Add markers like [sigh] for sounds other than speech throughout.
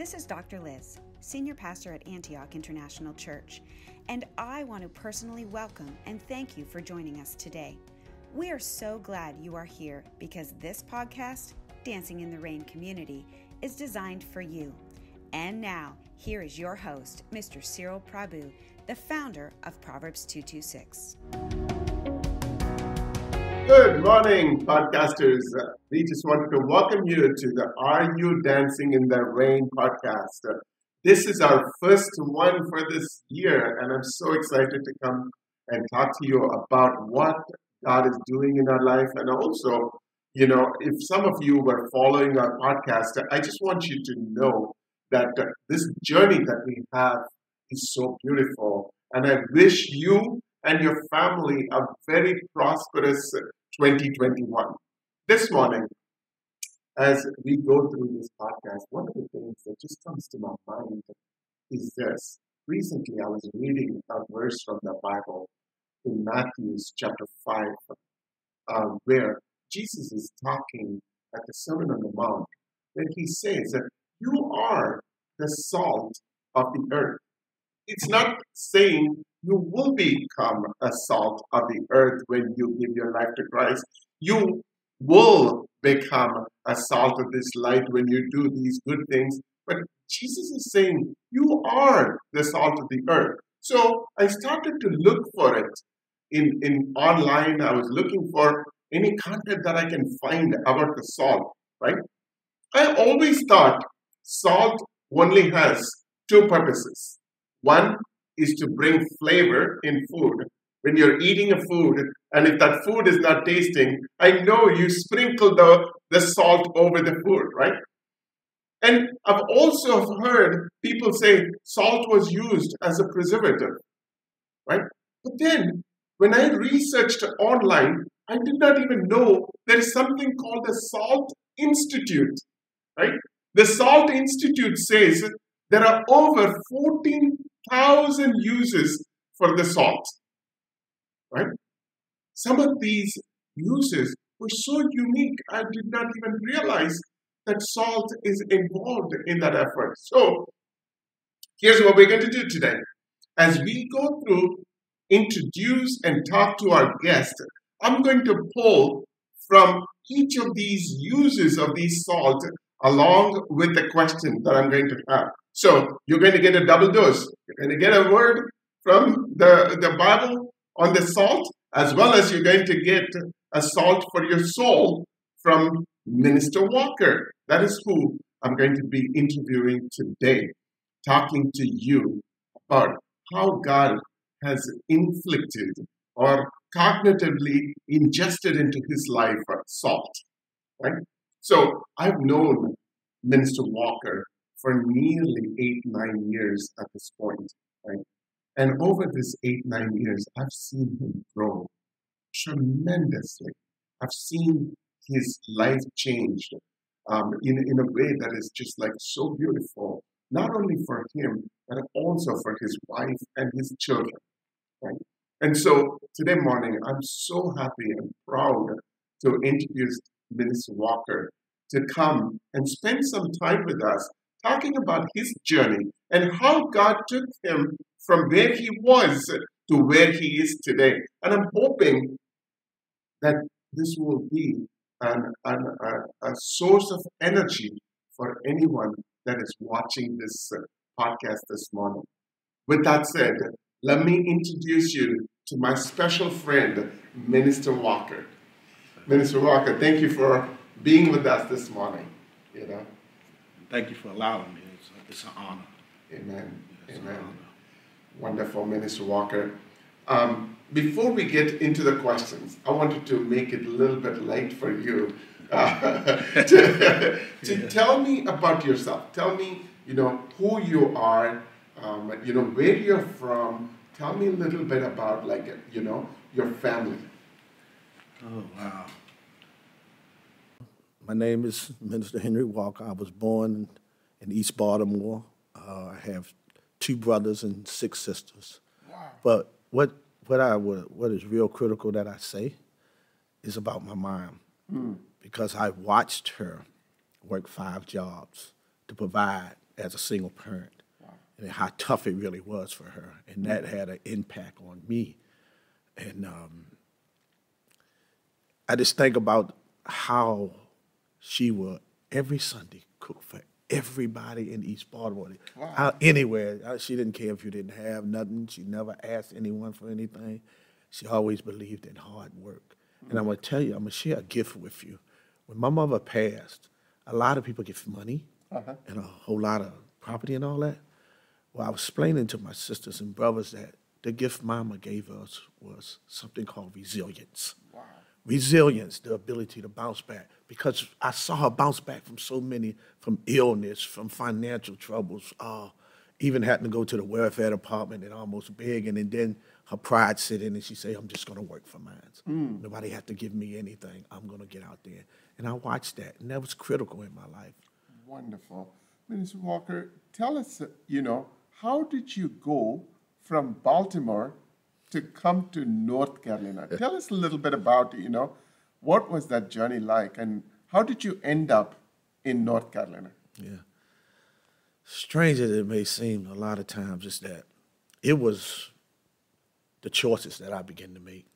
This is Dr. Liz, Senior Pastor at Antioch International Church, and I want to personally welcome and thank you for joining us today. We are so glad you are here because this podcast, Dancing in the Rain Community, is designed for you. And now, here is your host, Mr. Cyril Prabhu, the founder of Proverbs 226. Good morning, podcasters. We just wanted to welcome you to the Are You Dancing in the Rain podcast. This is our first one for this year, and I'm so excited to come and talk to you about what God is doing in our life. And also, you know, if some of you were following our podcast, I just want you to know that this journey that we have is so beautiful. And I wish you and your family a very prosperous 2021. This morning, as we go through this podcast, one of the things that just comes to my mind is this. Recently, I was reading a verse from the Bible in Matthew's chapter 5, um, where Jesus is talking at the Sermon on the Mount, when he says that you are the salt of the earth. It's not saying you will become a salt of the earth when you give your life to Christ. You will become a salt of this light when you do these good things. But Jesus is saying, You are the salt of the earth. So I started to look for it in, in online. I was looking for any content that I can find about the salt, right? I always thought salt only has two purposes. One is to bring flavor in food. When you're eating a food, and if that food is not tasting, I know you sprinkle the, the salt over the food, right? And I've also heard people say salt was used as a preservative, right? But then when I researched online, I did not even know there is something called the Salt Institute, right? The Salt Institute says there are over 14 thousand uses for the salt. Right? Some of these uses were so unique, I did not even realize that salt is involved in that effort. So, here's what we're going to do today. As we go through, introduce, and talk to our guest, I'm going to pull from each of these uses of these salt along with the question that I'm going to have. So you're going to get a double dose. You're going to get a word from the, the Bible on the salt, as well as you're going to get a salt for your soul from Minister Walker. That is who I'm going to be interviewing today, talking to you about how God has inflicted or cognitively ingested into his life salt. Right? So I've known Minister Walker for nearly eight, nine years at this point, right? And over this eight, nine years, I've seen him grow tremendously. I've seen his life changed um, in, in a way that is just like so beautiful, not only for him, but also for his wife and his children, right? And so today morning, I'm so happy and proud to introduce Minister Walker to come and spend some time with us talking about his journey and how God took him from where he was to where he is today. And I'm hoping that this will be an, an, a, a source of energy for anyone that is watching this uh, podcast this morning. With that said, let me introduce you to my special friend, Minister Walker. Minister Walker, thank you for being with us this morning. You know. Thank you for allowing me. It's, it's an honor. Amen. It's Amen. Wonderful, Minister Walker. Um, before we get into the questions, I wanted to make it a little bit light for you uh, [laughs] to, [laughs] to yeah. tell me about yourself. Tell me, you know, who you are, um, you know, where you're from. Tell me a little bit about, like, you know, your family. Oh, wow. My name is Minister Henry Walker. I was born in East Baltimore. Uh, I have two brothers and six sisters. Wow. But what what I what is real critical that I say is about my mom mm. because I watched her work five jobs to provide as a single parent and how tough it really was for her. And that had an impact on me. And um, I just think about how she would every Sunday cook for everybody in East Baltimore. Wow. Anywhere. Uh, She didn't care if you didn't have nothing. She never asked anyone for anything. She always believed in hard work. And I'm going to tell you, I'm going to share a gift with you. When my mother passed, a lot of people give money and a whole lot of property and all that. Well, I was explaining to my sisters and brothers that the gift Mama gave us was something called resilience. Resilience, the ability to bounce back. Because I saw her bounce back from so many, from illness, from financial troubles, uh, even having to go to the welfare department and almost begging, and then her pride sit in and she say, I'm just gonna work for mine. Nobody have to give me anything. I'm gonna get out there. And I watched that, and that was critical in my life. Wonderful. Minister Walker, tell us, uh, you know, how did you go from Baltimore to come to North Carolina? Tell us a little bit about, you know, what was that journey like and how did you end up in North Carolina? Yeah. Strange as it may seem, a lot of times is that it was the choices that I began to make.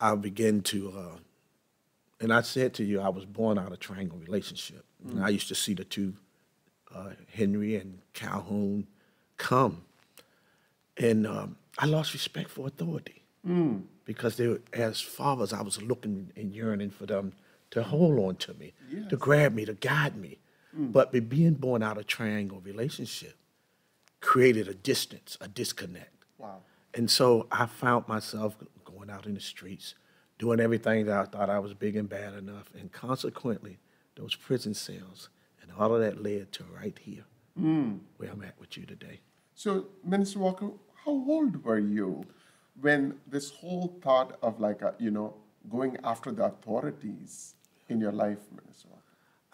I began to, uh, and I said to you, I was born out of triangle relationship. And I used to see the two, uh, Henry and Calhoun, come. And um, I lost respect for authority hmm. because they were, as fathers, I was looking and yearning for them to hold on to me, to grab me, to guide me. Hmm. But being born out of a triangle relationship created a distance, a disconnect. Wow. And so I found myself going out in the streets, doing everything that I thought I was big and bad enough. And consequently, those prison cells and all of that led to right here, hmm. where I'm at with you today. So, Minister Walker, how old were you when this whole thought of like, a, you know, going after the authorities in your life, Minister Walker?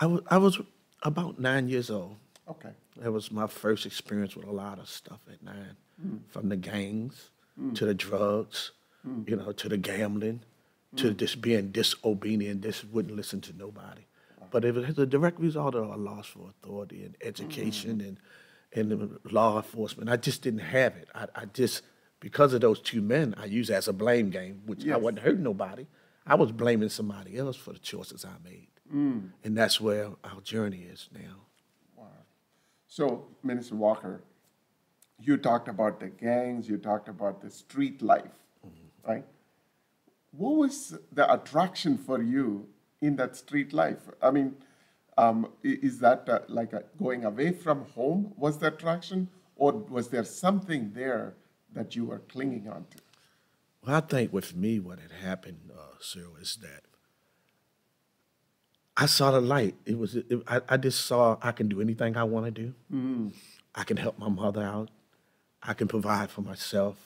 I was, I was about nine years old. Okay. That was my first experience with a lot of stuff at nine, hmm. from the gangs hmm. to the drugs, hmm. you know, to the gambling, to just being disobedient, just wouldn't listen to nobody. But it was a direct result of a loss for authority and education and and the law enforcement. I just didn't have it. I, I just because of those two men, I use it as a blame game, which I wasn't hurting nobody. I was blaming somebody else for the choices I made, mm. and that's where our journey is now. Wow. So, Minister Walker, you talked about the gangs, you talked about the street life, mm-hmm. right? What was the attraction for you in that street life? I mean, um, is that uh, like a going away from home was the attraction, or was there something there that you were clinging on to? Well, I think with me, what had happened, uh, Cyril, is that I saw the light. It was, it, I, I just saw I can do anything I want to do. I can help my mother out. I can provide for myself.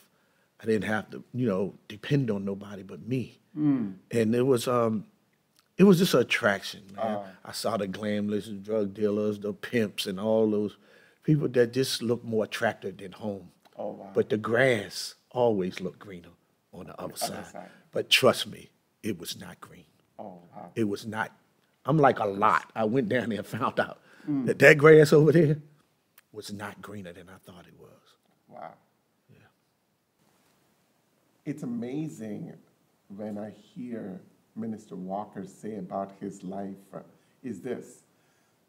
I didn't have to, you know, depend on nobody but me. And it was, um, it was just an attraction, man. Oh. I saw the glamorous drug dealers, the pimps, and all those people that just look more attractive than home. Oh, wow. But the grass always looked greener on the other side. side. But trust me, it was not green. Oh, wow. It was not. I'm like a lot. I went down there and [laughs] found out mm. that that grass over there was not greener than I thought it was. Wow. Yeah. It's amazing when I hear Minister Walker say about his life uh, is this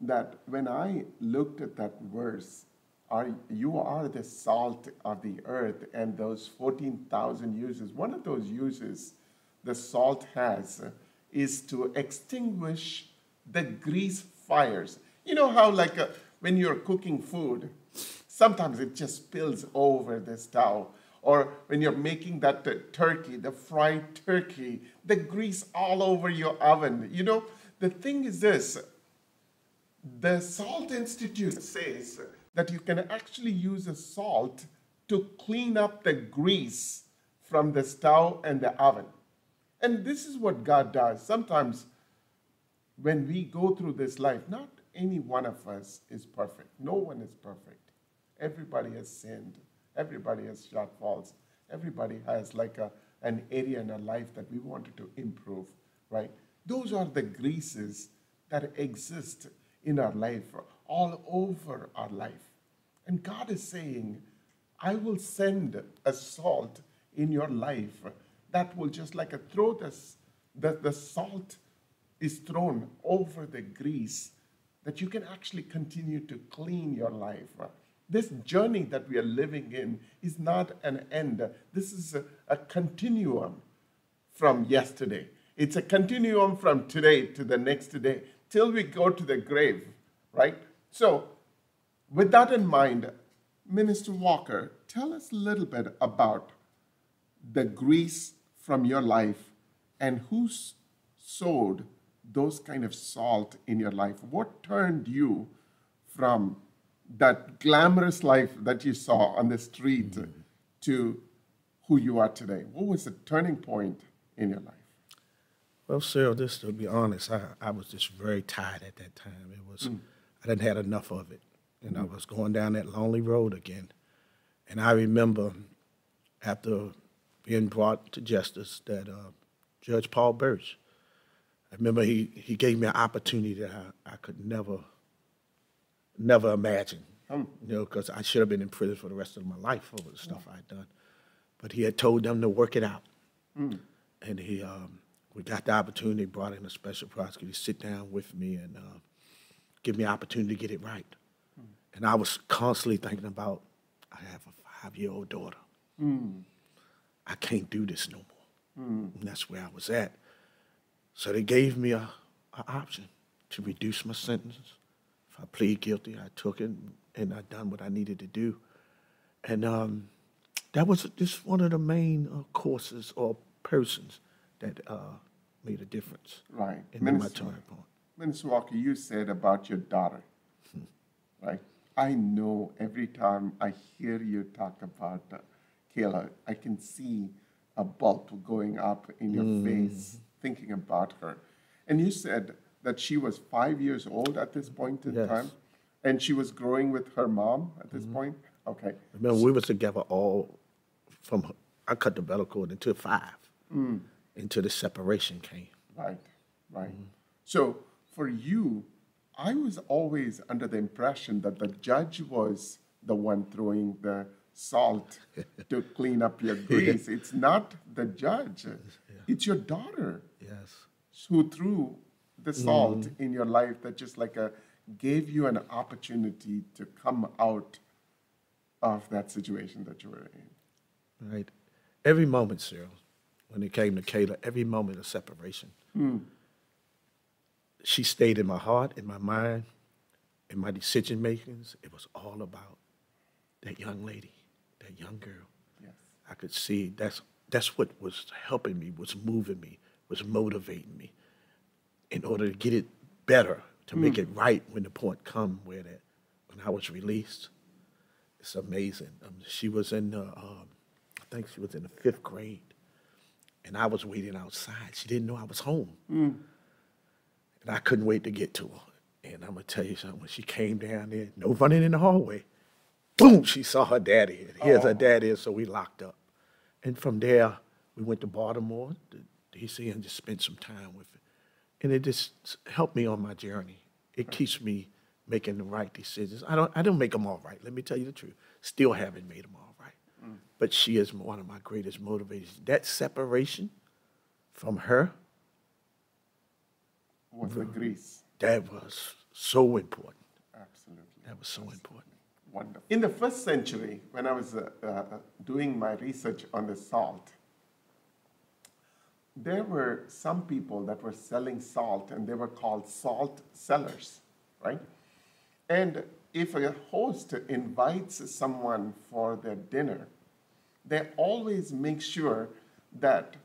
that when I looked at that verse, are, you are the salt of the earth, and those 14,000 uses, one of those uses the salt has uh, is to extinguish the grease fires. You know how, like, uh, when you're cooking food, sometimes it just spills over the stove. Or when you're making that turkey, the fried turkey, the grease all over your oven. You know, the thing is this the Salt Institute says that you can actually use a salt to clean up the grease from the stove and the oven. And this is what God does. Sometimes when we go through this life, not any one of us is perfect. No one is perfect. Everybody has sinned. Everybody has shortfalls. Everybody has like a, an area in our life that we wanted to improve, right? Those are the greases that exist in our life, all over our life. And God is saying, I will send a salt in your life that will just like a throw this, that the salt is thrown over the grease that you can actually continue to clean your life. This journey that we are living in is not an end. This is a, a continuum from yesterday. It's a continuum from today to the next day till we go to the grave, right? So, with that in mind, Minister Walker, tell us a little bit about the grease from your life and who sowed those kind of salt in your life? What turned you from that glamorous life that you saw on the street mm-hmm. to who you are today? What was the turning point in your life? Well, Cyril, just to be honest, I, I was just very tired at that time. It was, mm. I didn't had enough of it. And mm. I was going down that lonely road again. And I remember after being brought to justice that uh, Judge Paul Birch, I remember he, he gave me an opportunity that I, I could never, never imagine. Mm. You know, because I should have been in prison for the rest of my life over the stuff I'd done. But he had told them to work it out. Mm. And he, um, we got the opportunity, brought in a special prosecutor to sit down with me and uh, give me an opportunity to get it right. Mm. And I was constantly thinking about, I have a five-year-old daughter. Mm. I can't do this no more. Mm. And that's where I was at. So they gave me a, a option to reduce my sentence. I plead guilty, I took it and I done what I needed to do. And um, that was just one of the main uh, courses or persons that uh, made a difference. Right. In Minister, my turning point. Minister Walker, you said about your daughter, hmm. right? I know every time I hear you talk about uh, Kayla, I can see a bulb going up in your mm. face thinking about her. And you said that she was five years old at this point in yes. time, and she was growing with her mom at this mm-hmm. point. Okay. Remember, we were together all from I cut the umbilical cord until five. Mm until the separation came. Right, right. Mm-hmm. So for you, I was always under the impression that the judge was the one throwing the salt [laughs] to clean up your grease. Yeah. It's not the judge. Yeah. It's your daughter. Yes. Who threw the salt mm. in your life that just like a gave you an opportunity to come out of that situation that you were in. Right. Every moment, Cyril, when it came to Kayla, every moment of separation. Mm. She stayed in my heart, in my mind, in my decision makings. It was all about that young lady, that young girl. Yes. I could see that's that's what was helping me, was moving me, was motivating me in order to get it better, to mm. make it right when the point come where that when I was released. It's amazing. Um, she was in the, um, I think she was in the fifth grade and I was waiting outside. She didn't know I was home. Mm. And I couldn't wait to get to her. And I'm gonna tell you something. When she came down there, no running in the hallway. Boom! She saw her daddy. Here's oh. her daddy. So we locked up. And from there, we went to Baltimore, to DC, and just spent some time with her. And it just helped me on my journey. It right. keeps me making the right decisions. I don't. I don't make them all right. Let me tell you the truth. Still haven't made them all but she is one of my greatest motivators. That separation from her was the grease. That was so important. Absolutely. That was so important. Wonderful. In the first century, when I was uh, uh, doing my research on the salt, there were some people that were selling salt and they were called salt sellers, right? And if a host invites someone for their dinner, they always make sure that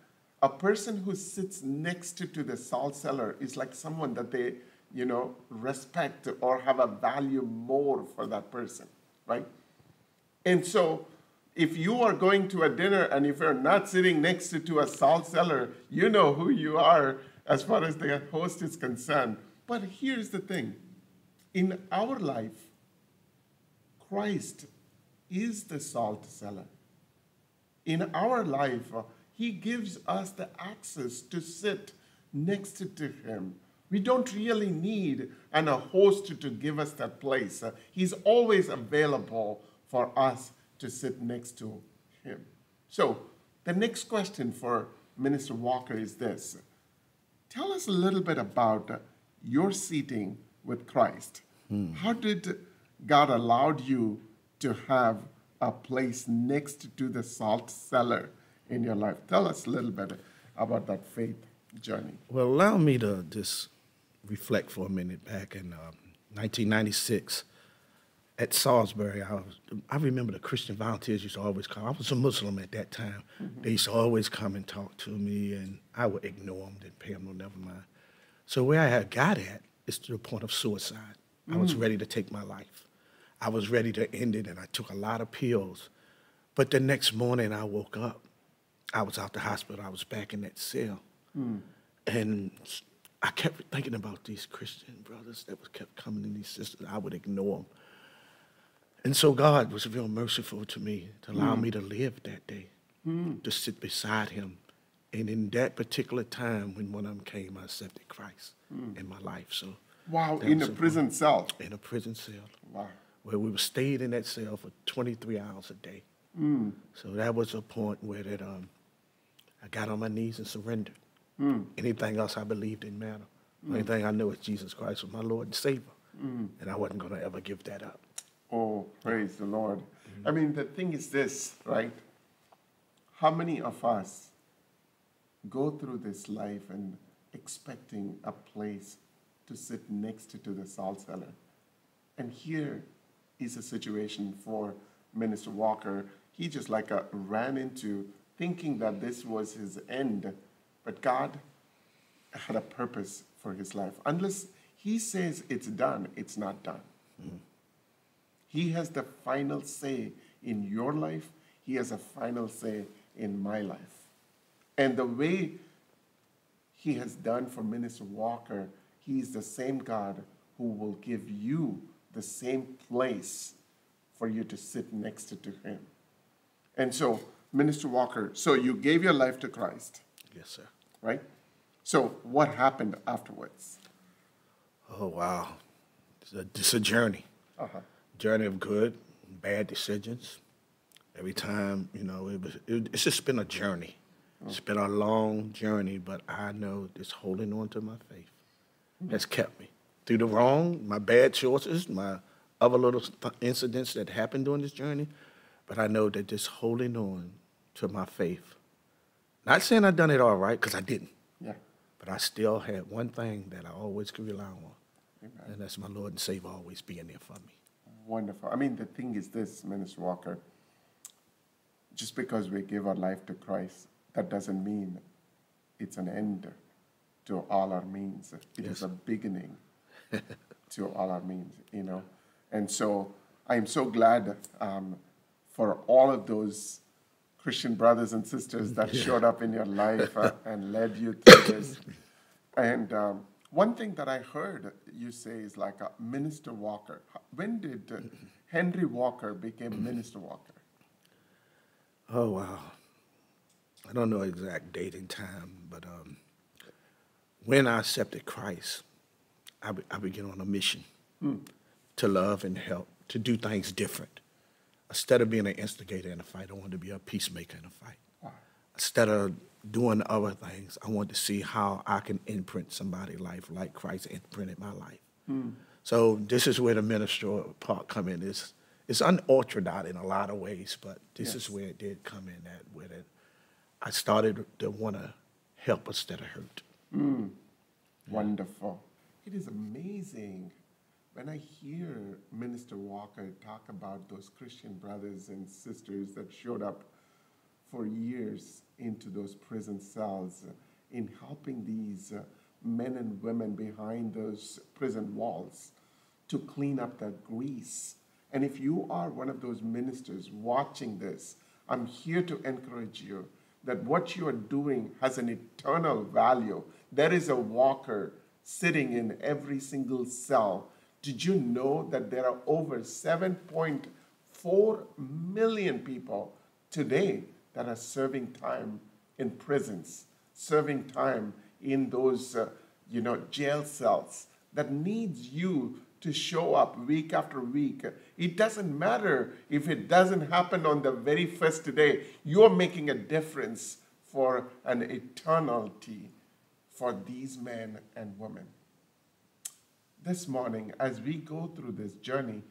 a person who sits next to, the salt seller is like someone that they, you know, respect or have a value more for that person, right? And so if you are going to a dinner and if you're not sitting next to, to a salt cellar, you know who you are as far as the host is concerned. But here's the thing in our life, Christ is the salt cellar in our life, He gives us the access to sit next to Him We don't really need an, a host to, give us that place. He's always available for us to sit next to him. So, the next question for Minister Walker is this Tell us a little bit about uh, your seating with Christ. Hmm. How did God allowed you to have a place next to the salt cellar in your life? Tell us a little bit about that faith journey. Well, allow me to just reflect for a minute back in um, 1996 at Salisbury, I, was, I remember the Christian volunteers used to always come. I was a Muslim at that time. Mm-hmm. They used to always come and talk to me, and I would ignore them, didn't pay them no never mind. So where I had got at is to the point of suicide. Mm. I was mm. ready to take my life. I was ready to end it, and I took a lot of pills. But the next morning, I woke up. I was out the hospital. I was back in that cell, mm. and I kept thinking about these Christian brothers that was kept coming and these sisters. I would ignore them and so God was real merciful to me to allow mm. me to live that day, mm. to sit beside him. And in that particular time, when one of them came, I accepted Christ mm. in my life. So, wow, in a prison cell. In a prison cell. Wow. Where we were stayed in that cell for 23 hours a day. Mm. So that was a point where that um, I got on my knees and surrendered. Mm. Anything else I believed didn't matter. Mm. Only thing I knew is Jesus Christ was my Lord and Savior, mm. and I wasn't going to ever give that up. Oh, praise the Lord. I mean, the thing is this, right? How many of us go through this life and expecting a place to sit next to, the salt cellar? And here is a situation for Minister Walker. He just like a, uh, ran into thinking that this was his end, but God had a purpose for his life. Unless he says it's done, it's not done. Mm-hmm. He has the final say in your life. He has a final say in my life. And the way he has done for Minister Walker, he is the same God who will give you the same place for you to sit next to him. And so, Minister Walker, so you gave your life to Christ. Yes, sir. Right? So, what happened afterwards? Oh, wow. It's a, it's a journey. Uh-huh journey of good, bad decisions. Every time, you know, it was, it, it's just been a journey. It's oh. been a long journey, but I know this holding on to my faith hmm. has kept me through the wrong, my bad choices, my other little incidents that happened during this journey. But I know that just holding on to my faith, not saying I've done it all right, because I didn't. Yeah. But I still had one thing that I always could rely on, Amen. and that's my Lord and Savior always being there for me wonderful. I mean, the thing is this, Minister Walker, just because we give our life to Christ, that doesn't mean it's an end to all our means. It yes. is a beginning [laughs] to all our means, you know. And so I'm so glad um, for all of those Christian brothers and sisters that [laughs] yeah. showed up in your life uh, and led you through this. [laughs] And um, one thing that I heard you say is like a Minister Walker. When did uh, Henry Walker become Minister Walker? Oh wow, I don't know exact date and time, but um, when I accepted Christ, I, be, I began on a mission hmm. to love and help, to do things different. Instead of being an instigator in a fight, I wanted to be a peacemaker in a fight. Wow. Instead of doing other things, I want to see how I can imprint somebody's life like Christ imprinted my life. Hmm. So this is where the ministerial part come in. It's, it's unorthodox in a lot of ways, but this yes. is where it did come in at with it. I started to want to help instead of hurt. Mm. Wonderful. It is amazing when I hear Minister Walker talk about those Christian brothers and sisters that showed up for years into those prison cells in helping these uh, men and women behind those prison walls to clean up that grease. And if you are one of those ministers watching this, I'm here to encourage you that what you are doing has an eternal value. There is a walker sitting in every single cell. Did you know that there are over 7.4 million people today that are serving time in prisons, serving time in those uh, you know, jail cells that needs you to show up week after week. It doesn't matter if it doesn't happen on the very first day. You're making a difference for an eternity for these men and women. This morning, as we go through this journey,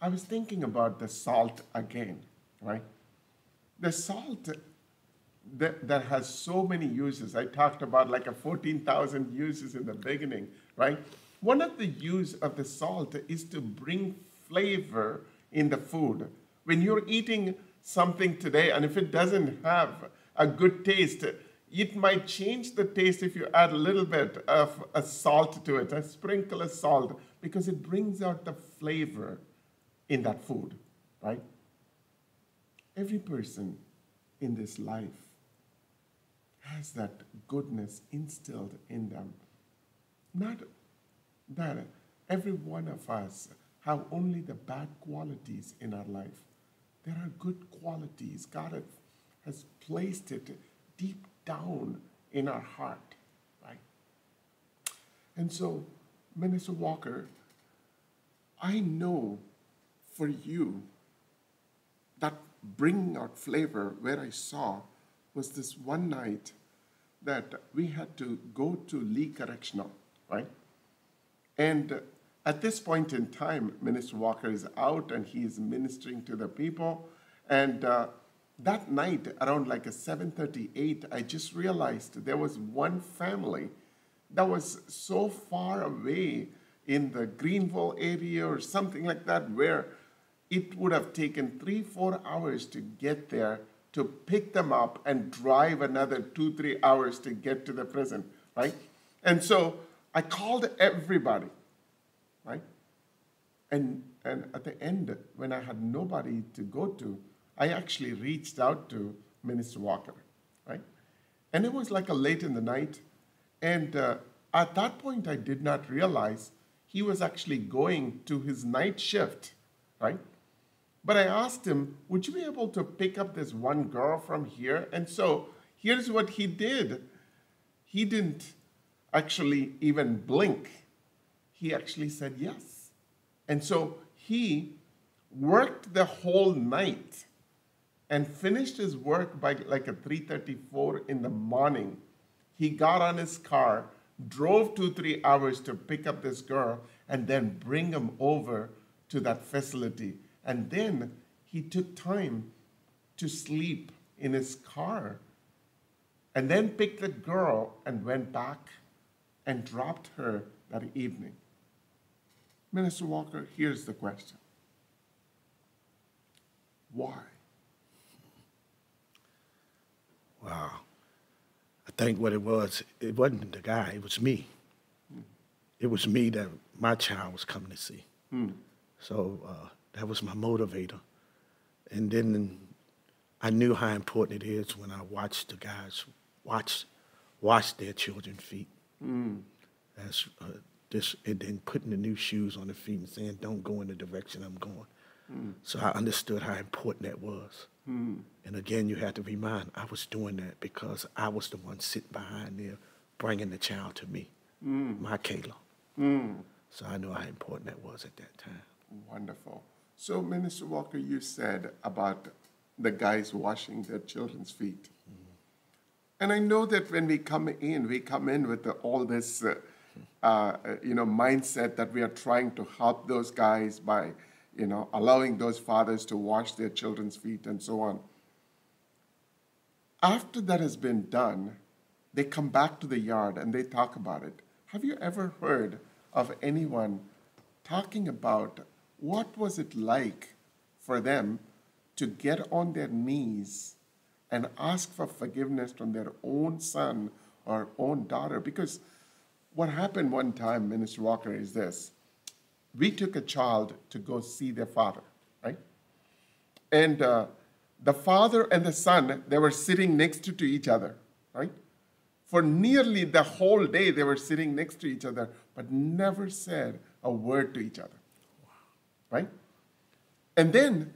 I was thinking about the salt again, right? The salt that, that has so many uses. I talked about like a 14,000 uses in the beginning, right? One of the use of the salt is to bring flavor in the food. When you're eating something today, and if it doesn't have a good taste, it might change the taste if you add a little bit of a salt to it, a sprinkle of salt, because it brings out the flavor in that food, right? Every person in this life has that goodness instilled in them. Not that every one of us have only the bad qualities in our life. There are good qualities. God has placed it deep down in our heart, right? And so, Minister Walker, I know for you bringing out flavor where I saw was this one night that we had to go to Lee Correctional, right? And at this point in time, Minister Walker is out and he is ministering to the people. And uh, that night, around like a 7:38, I just realized there was one family that was so far away in the Greenville area or something like that, where it would have taken three, four hours to get there to pick them up and drive another two, three hours to get to the prison, right? And so I called everybody, right? And, and at the end, when I had nobody to go to, I actually reached out to Minister Walker, right? And it was like a late in the night. And uh, at that point, I did not realize he was actually going to his night shift, right? But I asked him, Would you be able to pick up this one girl from here? And so here's what he did he didn't actually even blink, he actually said yes. And so he worked the whole night and finished his work by like at 3.34 in the morning he got on his car drove two three hours to pick up this girl and then bring him over to that facility and then he took time to sleep in his car and then picked the girl and went back and dropped her that evening. Minister Walker, here's the question Why? Wow. I think what it was, it wasn't the guy, it was me. It was me that my child was coming to see. Hmm. So uh, that was my motivator. And then I knew how important it is when I watched the guys watch, wash their children's feet. Mm. That's uh, this, and then putting the new shoes on the feet and saying, "Don't go in the direction I'm going." Mm. So I understood how important that was. Mm. And again, you have to remind, I was doing that because I was the one sitting behind there, bringing the child to me, mm. my Kayla. Mm. So I knew how important that was at that time. Wonderful. So, Minister Walker, you said about the guys washing their children's feet. Mm-hmm. And I know that when we come in, we come in with the, all this, uh, uh, you know, mindset that we are trying to help those guys by, you know, allowing those fathers to wash their children's feet and so on. After that has been done, they come back to the yard and they talk about it. Have you ever heard of anyone talking about what was it like for them to get on their knees and ask for forgiveness from their own son or own daughter? Because what happened one time, Minister Walker, is this. We took a child to go see their father, right? And uh, the father and the son, they were sitting next to, to each other, right? For nearly the whole day, they were sitting next to each other, but never said a word to each other right? And then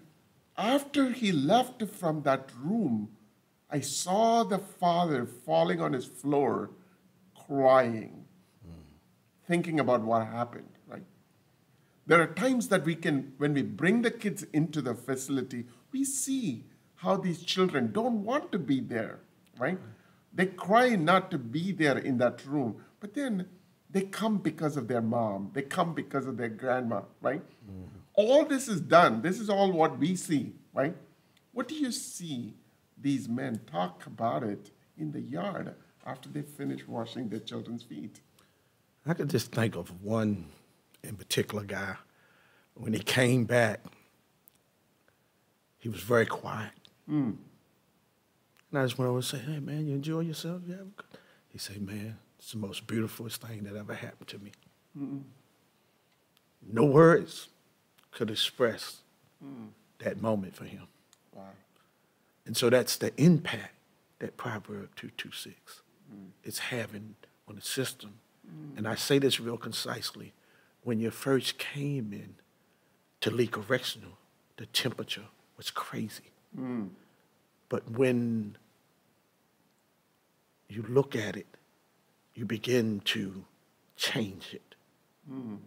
after he left from that room, I saw the father falling on his floor crying. Mm. thinking about what happened, right? There are times that we can, when we bring the kids into the facility, we see how these children don't want to be there, right? They cry not to be there in that room, but then they come because of their mom, they come because of their grandma, right? Mm-hmm. All this is done. This is all what we see, right? What do you see these men talk about it in the yard after they finish washing their children's feet? I could just think of one in particular guy. When he came back, he was very quiet. Mm. And I just went over and said, hey, man, you enjoy yourself? Yeah. He said, man, it's the most beautiful thing that ever happened to me. Mm-mm. No words could express mm. that moment for him. Wow. And so that's the impact that Proverb 226 mm. is having on the system. Mm. And I say this real concisely. When you first came in to Lee Correctional, the temperature was crazy. Mm. But when you look at it, you begin to change it. Mm.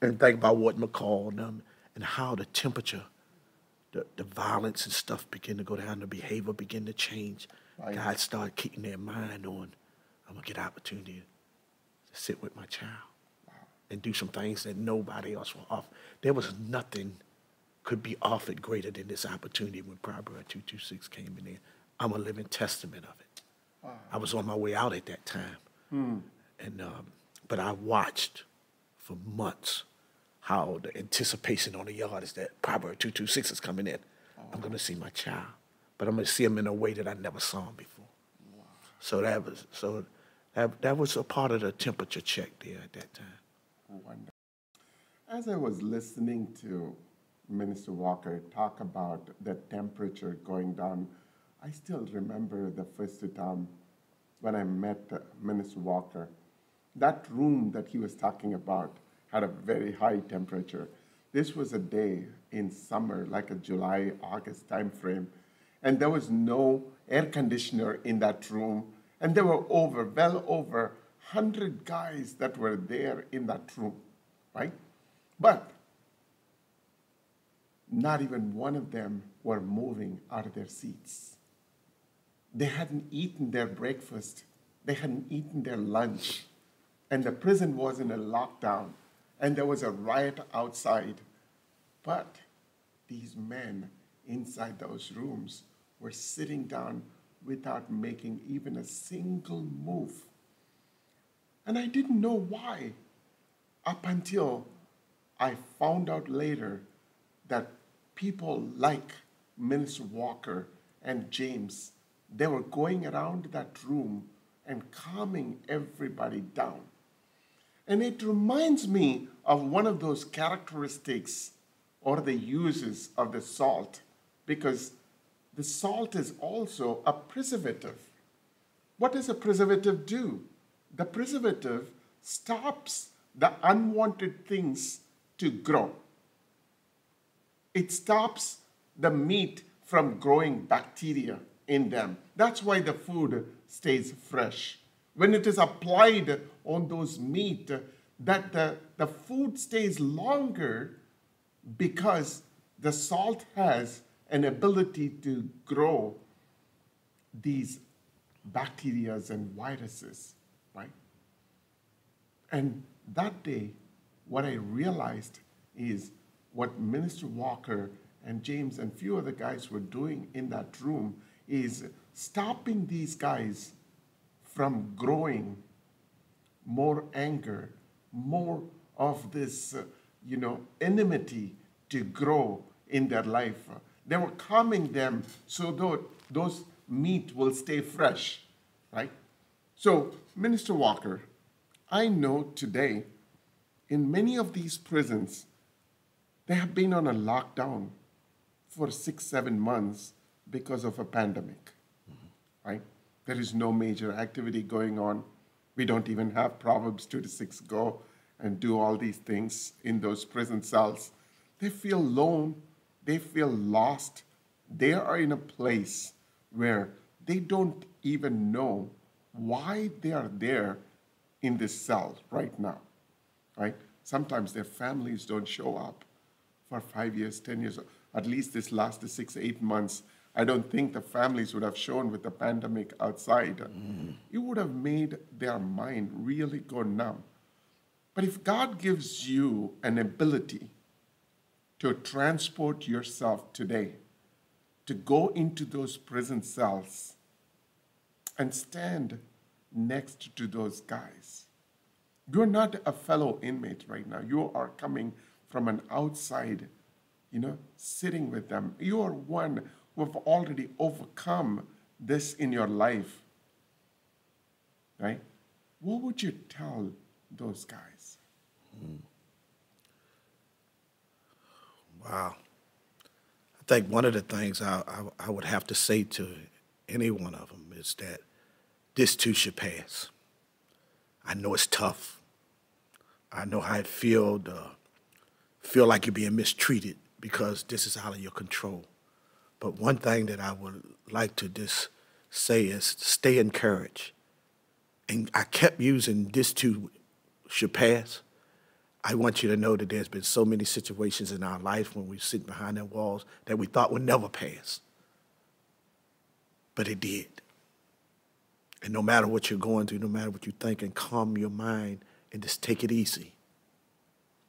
And think about what McCall and them and how the temperature, the, the violence and stuff begin to go down, the behavior begin to change. Right. God started keeping their mind on, I'm gonna get an opportunity to sit with my child wow. and do some things that nobody else will offer. There was nothing could be offered greater than this opportunity when Proverbs 226 came in there. I'm a living testament of it. Wow. I was on my way out at that time. Hmm. And, um, but I watched for months how the anticipation on the yard is that Proverbs 226 is coming in. Oh. I'm going to see my child, but I'm going to see him in a way that I never saw him before. Wow. So that was so that, that was a part of the temperature check there at that time. Wonderful. As I was listening to Minister Walker talk about the temperature going down, I still remember the first time when I met Minister Walker. That room that he was talking about had a very high temperature. This was a day in summer, like a July, August time frame, and there was no air conditioner in that room. And there were over, well over 100 guys that were there in that room, right? But not even one of them were moving out of their seats. They hadn't eaten their breakfast, they hadn't eaten their lunch, and the prison was in a lockdown, and there was a riot outside. But these men inside those rooms were sitting down without making even a single move. And I didn't know why up until I found out later that people like Minister Walker and James, they were going around that room and calming everybody down. And it reminds me of one of those characteristics or the uses of the salt, because the salt is also a preservative. What does a preservative do? The preservative stops the unwanted things to grow it stops the meat from growing bacteria in them. That's why the food stays fresh. When it is applied on those meat, that the, the food stays longer because the salt has an ability to grow these bacteria and viruses, right? And that day, what I realized is what Minister Walker and James and few other guys were doing in that room is stopping these guys from growing more anger, more of this, uh, you know, enmity to grow in their life. They were calming them so that those meat will stay fresh, right? So, Minister Walker, I know today in many of these prisons, they have been on a lockdown for six, seven months because of a pandemic, mm-hmm. right? There is no major activity going on. We don't even have Proverbs 2 to 6 go and do all these things in those prison cells. They feel alone, they feel lost. They are in a place where they don't even know why they are there in this cell right now. right? Sometimes their families don't show up for five years, 10 years, at least this last six, eight months. I don't think the families would have shown with the pandemic outside. Mm. It would have made their mind really go numb. But if God gives you an ability to transport yourself today, to go into those prison cells and stand next to those guys. You're not a fellow inmate right now. You are coming from an outside, you know, sitting with them. You are one have already overcome this in your life. Right? What would you tell those guys? Wow. I think one of the things I, I, I would have to say to any one of them is that this too should pass. I know it's tough. I know how it feels to feel like you're being mistreated because this is out of your control. But one thing that I would like to just say is stay encouraged. And I kept using this too should pass. I want you to know that there's been so many situations in our life when we sit behind their walls that we thought would never pass. But it did. And no matter what you're going through, no matter what you're thinking, calm your mind and just take it easy.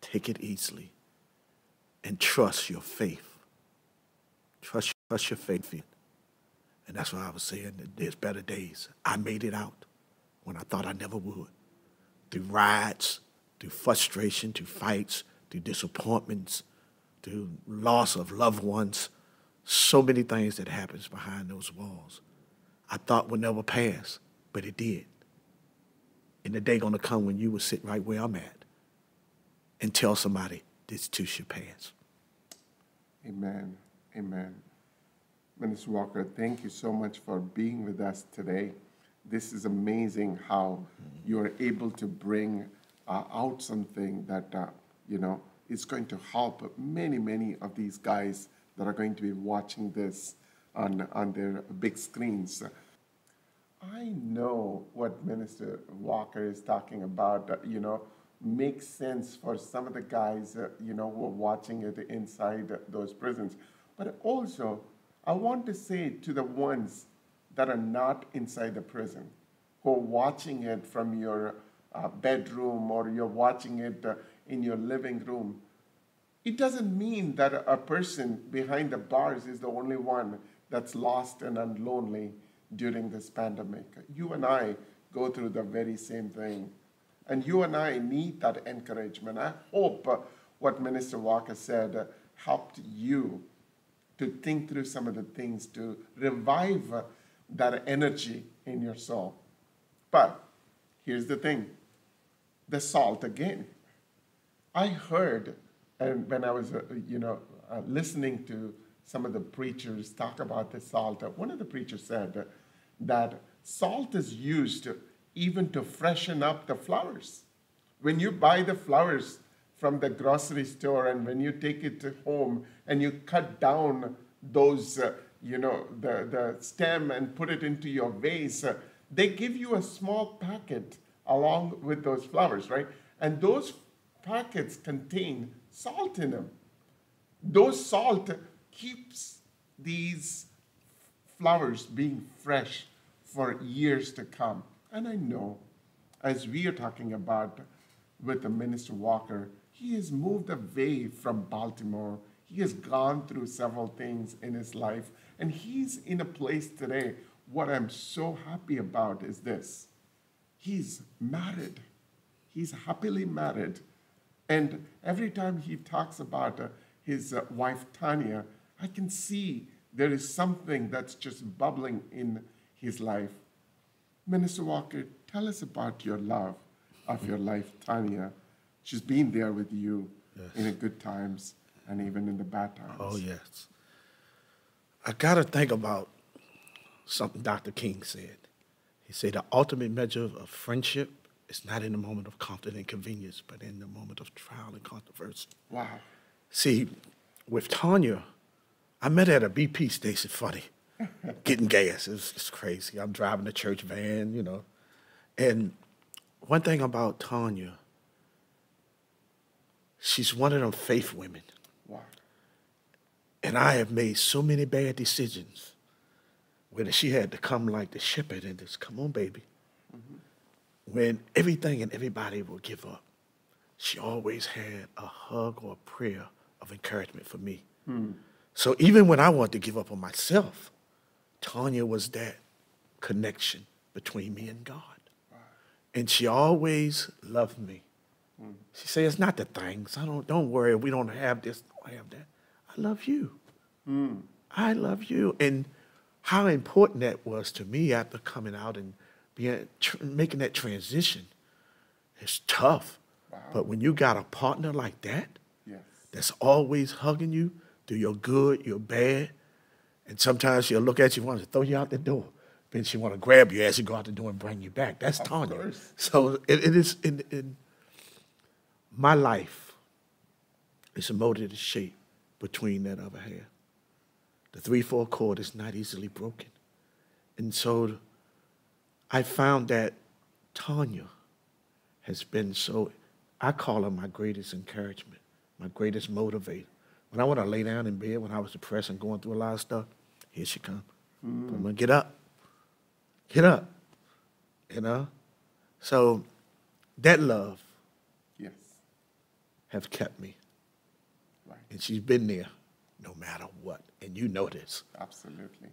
Take it easily. And trust your faith. Trust, trust your faith. In. And that's what I was saying. There's better days. I made it out when I thought I never would. Through riots, through frustration, through fights, through disappointments, through loss of loved ones. So many things that happens behind those walls. I thought would never pass, but it did. And the day gonna come when you will sit right where I'm at and tell somebody this too should pass. Amen. Amen. Minister Walker, thank you so much for being with us today. This is amazing how you are able to bring uh, out something that, uh, you know, is going to help many, many of these guys that are going to be watching this on, on their big screens. I know what Minister Walker is talking about, uh, you know, makes sense for some of the guys, uh, you know, who are watching it inside those prisons. But also, I want to say to the ones that are not inside the prison, who are watching it from your uh, bedroom or you're watching it uh, in your living room, it doesn't mean that a person behind the bars is the only one that's lost and lonely during this pandemic. You and I go through the very same thing. And you and I need that encouragement. I hope uh, what Minister Walker said helped you to think through some of the things to revive that energy in your soul. But here's the thing the salt again. I heard, and when I was, uh, you know, uh, listening to some of the preachers talk about the salt, uh, one of the preachers said that salt is used even to freshen up the flowers. When you buy the flowers from the grocery store and when you take it home and you cut down those, uh, you know, the, the stem and put it into your vase, uh, they give you a small packet along with those flowers, right? And those packets contain salt in them. Those salt keeps these flowers being fresh for years to come. And I know, as we are talking about with the Minister Walker, he has moved away from Baltimore. He has gone through several things in his life, and he's in a place today. What I'm so happy about is this he's married. He's happily married. And every time he talks about uh, his uh, wife, Tanya, I can see there is something that's just bubbling in his life. Minister Walker, tell us about your love of your life, Tanya. She's been there with you yes. in the good times and even in the bad times. Oh, yes. I got to think about something Dr. King said. He said the ultimate measure of friendship is not in the moment of comfort and convenience, but in the moment of trial and controversy. Wow. See, with Tanya, I met her at a BP station, funny, [laughs] getting gas. It's, it's crazy. I'm driving the church van, you know. And one thing about Tanya, she's one of them faith women. Wow. And I have made so many bad decisions where she had to come like the shepherd and just, come on, baby. Mm-hmm. When everything and everybody will give up, she always had a hug or a prayer of encouragement for me. Hmm. So even when I wanted to give up on myself, Tanya was that connection between me and God. And she always loved me. Hmm. She said, "It's not the things. I don't. Don't worry. We don't have this. Have that. I love you. Hmm. I love you." And how important that was to me after coming out and being tr- making that transition. It's tough, but when you got a partner like that, Yes. that's always hugging you through your good, your bad, and sometimes she'll look at you, and want to throw you out the door. Then she want to grab you as you go out the door and bring you back. That's Of Tanya. course. So it, it is in, in my life. It's a molded shape between that other hand. The three-four chord is not easily broken, and so I found that Tanya has been so. I call her my greatest encouragement, my greatest motivator. When I want to lay down in bed, when I was depressed and going through a lot of stuff, here she comes. Mm. I'm gonna get up, get up, you know. So that love Yes. have kept me. And she's been there, no matter what. And you know this. Absolutely.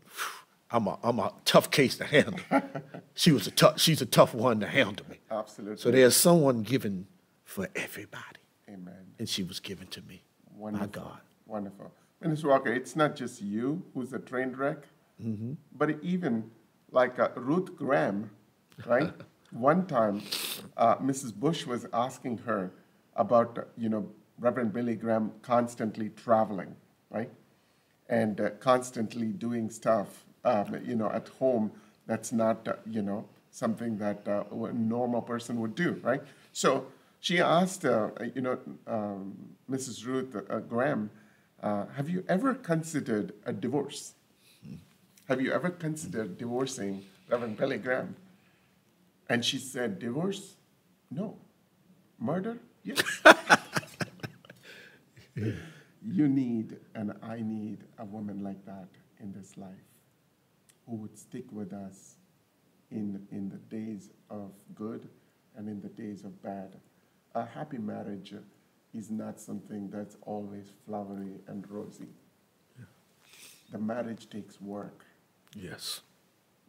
I'm a I'm a tough case to handle. [laughs] she was a tough. She's a tough one to handle me. Absolutely. So there's someone given for everybody, Amen. and she was given to me. Wonderful. My God. Wonderful. Minister Walker, it's not just you who's a train wreck, but even like uh, Ruth Graham, right? [laughs] One time, uh, Mrs. Bush was asking her about, uh, you know, Reverend Billy Graham constantly traveling, right? And uh, constantly doing stuff, um, you know, at home that's not, uh, you know, something that uh, a normal person would do, right? So she asked, uh, you know, um, Mrs. Ruth uh, Graham, uh, have you ever considered a divorce? Have you ever considered divorcing Reverend Billy Graham? And she said, Divorce? No. Murder? Yes. You need, and I need, a woman like that in this life who would stick with us in, in the days of good and in the days of bad. A happy marriage is not something that's always flowery and rosy. The marriage takes work. Yes.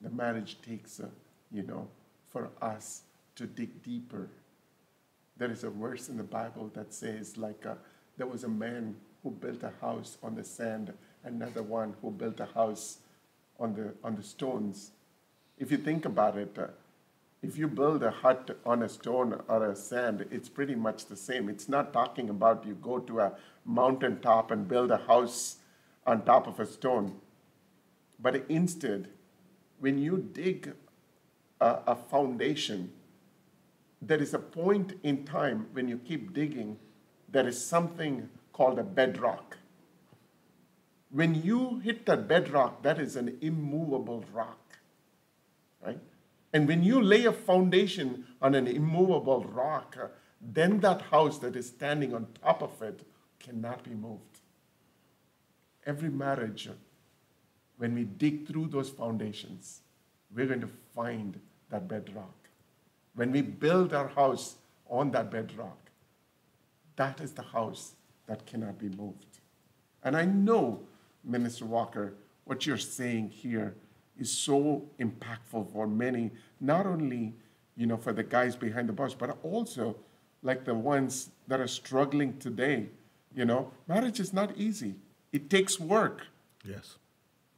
The marriage takes, uh, you know, for us to dig deeper. There is a verse in the Bible that says, like, uh, there was a man who built a house on the sand, another one who built a house on the, on the stones. If you think about it, uh, if you build a hut on a stone or a sand, it's pretty much the same. It's not talking about you go to a mountain top and build a house on top of a stone. But instead, when you dig a, a foundation, there is a point in time when you keep digging, there is something called a bedrock. When you hit that bedrock, that is an immovable rock, right? And when you lay a foundation on an immovable rock, uh, then that house that is standing on top of it cannot be moved. Every marriage, uh, when we dig through those foundations, we're going to find that bedrock. When we build our house on that bedrock, that is the house that cannot be moved. And I know, Minister Walker, what you're saying here is so impactful for many, not only you know for the guys behind the bars, but also like the ones that are struggling today. You know, marriage is not easy. It takes work. Yes.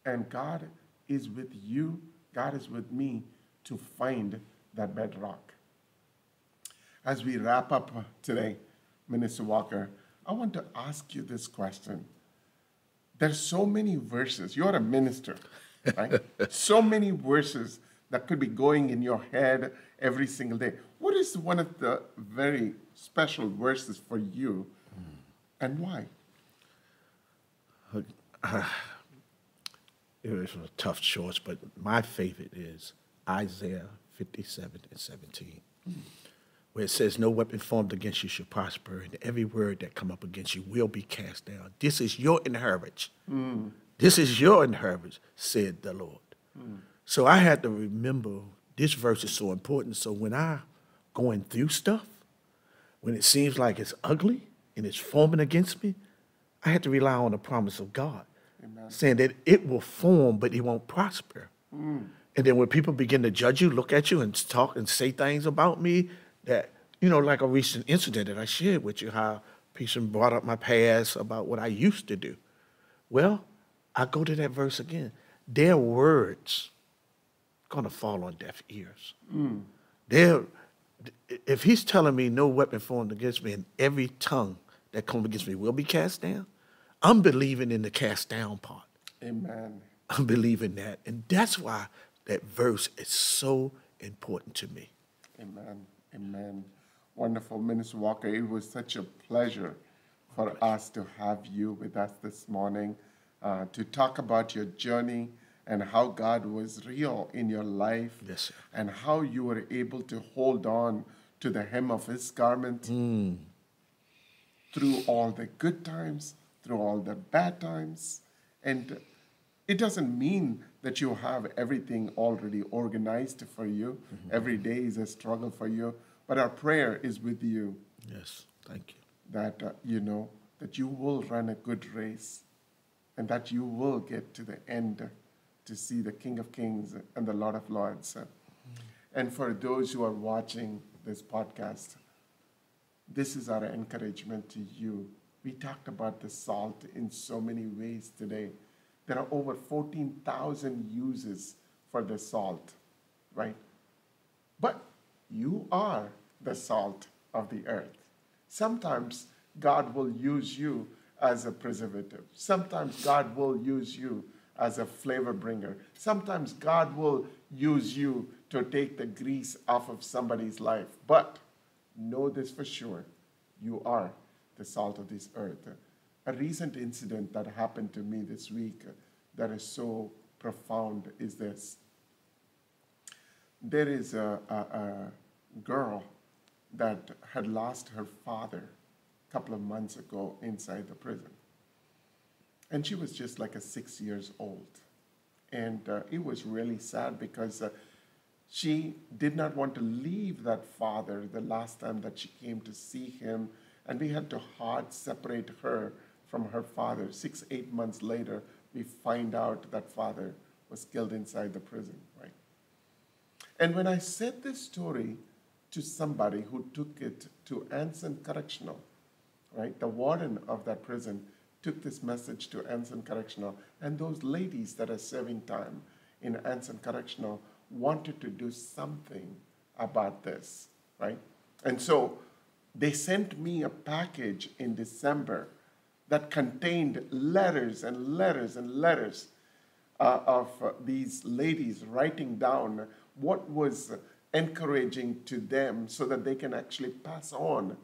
And God is with you, God is with me to find that bedrock. As we wrap up today, Minister Walker, I want to ask you this question. There's so many verses. You're a minister, right? [laughs] so many verses that could be going in your head every single day. What is one of the very special verses for you hmm. and why? [sighs] It was a tough choice, but my favorite is Isaiah 57 and 17. Hmm. Where it says, No weapon formed against you shall prosper, and every word that come up against you will be cast down. This is your inheritance. Mm. This is your inheritance, said the Lord. Mm. So I had to remember this verse is so important. So when I going through stuff, when it seems like it's ugly and it's forming against me, I had to rely on the promise of God, Amen. saying that it will form, but it won't prosper. Mm. And then when people begin to judge you, look at you, and talk and say things about me that, you know, like a recent incident that I shared with you, how people brought up my past about what I used to do. Well, I go to that verse again. Their words gonna fall on deaf ears. Mm. They're, if he's telling me no weapon formed against me and every tongue that comes against me will be cast down, I'm believing in the cast down part. Amen. I'm believing that. And that's why that verse is so important to me. Amen. Amen. Wonderful, Minister Walker. It was such a pleasure for us to have you with us this morning uh, to talk about your journey and how God was real in your life yes, and how you were able to hold on to the hem of his garment mm. through all the good times, through all the bad times. And it doesn't mean that you have everything already organized for you. Mm-hmm. Every day is a struggle for you. But our prayer is with you. Yes, thank you. That, uh, you know, that you will run a good race and that you will get to the end to see the King of Kings and the Lord of Lords. And for those who are watching this podcast, this is our encouragement to you. We talked about the salt in so many ways today. There are over 14,000 uses for the salt, right? But you are the salt of the earth. Sometimes God will use you as a preservative. Sometimes God will use you as a flavor bringer. Sometimes God will use you to take the grease off of somebody's life. But know this for sure you are the salt of this earth. A recent incident that happened to me this week that is so profound is this. There is a, a, a girl that had lost her father a couple of months ago inside the prison. And she was just like a six years old. And uh, it was really sad because uh, she did not want to leave that father the last time that she came to see him. And we had to hard separate her from her father. Six, eight months later, we find out that father was killed inside the prison, right? And when I said this story to somebody who took it to Anson Correctional, right, the warden of that prison, took this message to Anson Correctional, and those ladies that are serving time in Anson Correctional wanted to do something about this, right? And so they sent me a package in December that contained letters and letters and letters uh, of uh, these ladies writing down what was encouraging to them so that they can actually pass on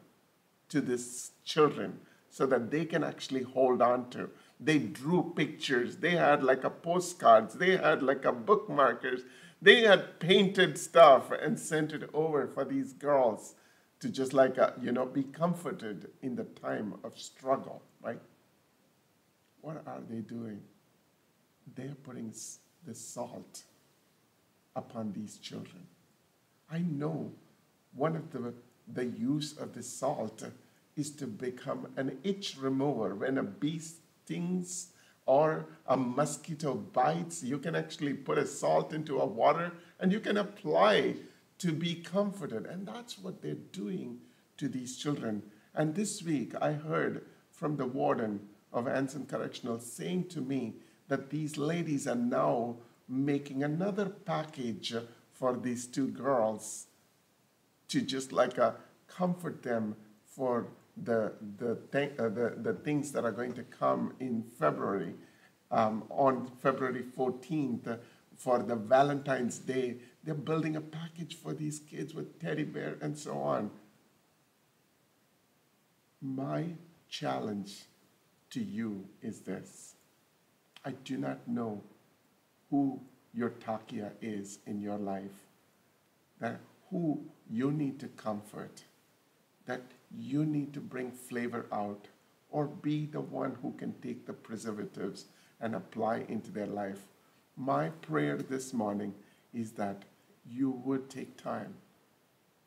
to these children so that they can actually hold on to. They drew pictures, they had like a postcards, they had like a bookmarkers, they had painted stuff and sent it over for these girls to just like, a, uh, you know, be comforted in the time of struggle, What are they doing? They're putting the salt upon these children. I know one of the, the use of the salt is to become an itch remover. When a bee stings or a mosquito bites, you can actually put a salt into a water and you can apply to be comforted. And that's what they're doing to these children. And this week I heard from the warden of Anson Correctional saying to me that these ladies are now making another package for these two girls to just like uh, comfort them for the, the, th- uh, the, the things that are going to come in February. Um, on February 14th, uh, for the Valentine's Day, they're building a package for these kids with teddy bear and so on. My challenge to you is this I do not know who your Takia is in your life, that who you need to comfort, that you need to bring flavor out, or be the one who can take the preservatives and apply into their life. My prayer this morning is that you would take time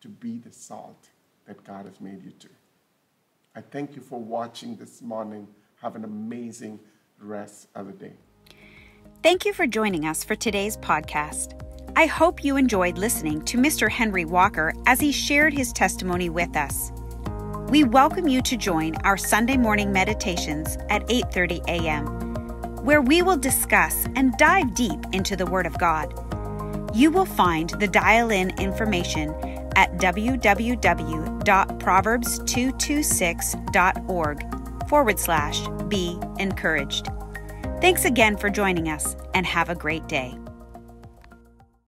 to be the salt that God has made you to. I thank you for watching this morning. Have an amazing rest of the day. Thank you for joining us for today's podcast. I hope you enjoyed listening to Mr. Henry Walker as he shared his testimony with us. We welcome you to join our Sunday morning meditations at 8:30 a.m., where we will discuss and dive deep into the Word of God. You will find the dial-in information at www.proverbs226.org forward slash be encouraged. Thanks again for joining us and have a great day.